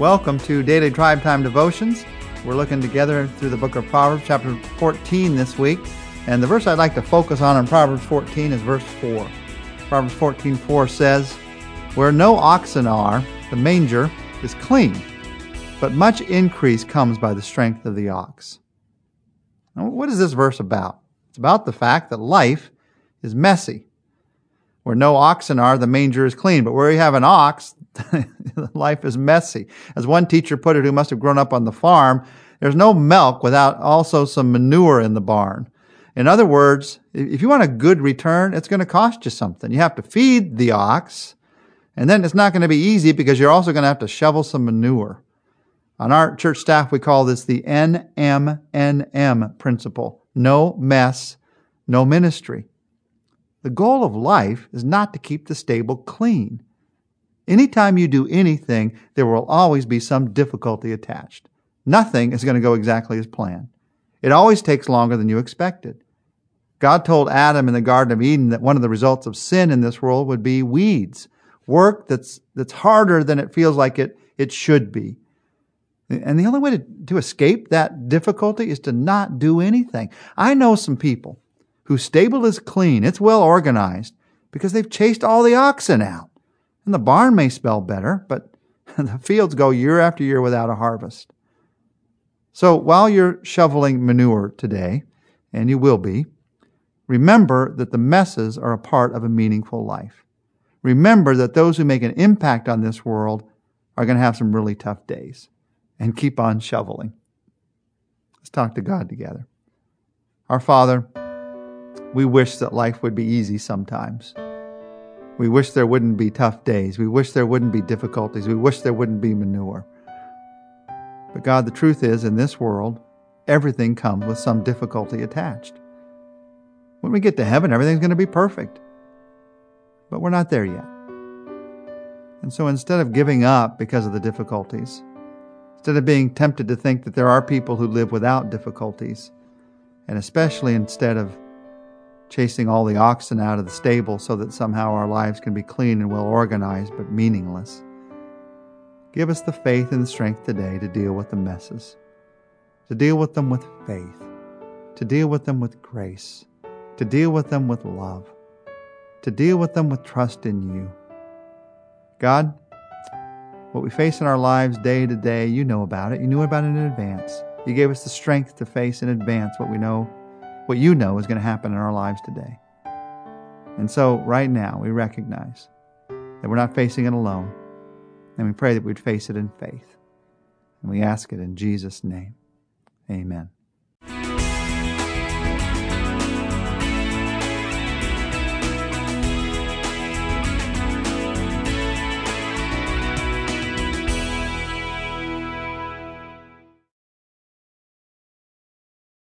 Welcome to Daily Tribe Time Devotions. We're looking together through the book of Proverbs, chapter 14 this week. And the verse I'd like to focus on in Proverbs 14 is verse 4. Proverbs 14 4 says, Where no oxen are, the manger is clean, but much increase comes by the strength of the ox. Now, what is this verse about? It's about the fact that life is messy. Where no oxen are, the manger is clean. But where you have an ox, life is messy. As one teacher put it, who must have grown up on the farm, there's no milk without also some manure in the barn. In other words, if you want a good return, it's going to cost you something. You have to feed the ox, and then it's not going to be easy because you're also going to have to shovel some manure. On our church staff, we call this the NMNM principle. No mess, no ministry. The goal of life is not to keep the stable clean. Anytime you do anything, there will always be some difficulty attached. Nothing is going to go exactly as planned. It always takes longer than you expected. God told Adam in the Garden of Eden that one of the results of sin in this world would be weeds, work that's, that's harder than it feels like it, it should be. And the only way to, to escape that difficulty is to not do anything. I know some people whose stable is clean, it's well organized, because they've chased all the oxen out. And the barn may smell better, but the fields go year after year without a harvest. So while you're shoveling manure today, and you will be, remember that the messes are a part of a meaningful life. Remember that those who make an impact on this world are going to have some really tough days. And keep on shoveling. Let's talk to God together. Our Father, we wish that life would be easy sometimes. We wish there wouldn't be tough days. We wish there wouldn't be difficulties. We wish there wouldn't be manure. But God, the truth is, in this world, everything comes with some difficulty attached. When we get to heaven, everything's going to be perfect. But we're not there yet. And so instead of giving up because of the difficulties, instead of being tempted to think that there are people who live without difficulties, and especially instead of chasing all the oxen out of the stable so that somehow our lives can be clean and well organized but meaningless. Give us the faith and the strength today to deal with the messes, to deal with them with faith, to deal with them with grace, to deal with them with love, to deal with them with trust in you. God, what we face in our lives day to day, you know about it. You knew about it in advance. You gave us the strength to face in advance what we know what you know is going to happen in our lives today. And so, right now, we recognize that we're not facing it alone. And we pray that we'd face it in faith. And we ask it in Jesus' name. Amen.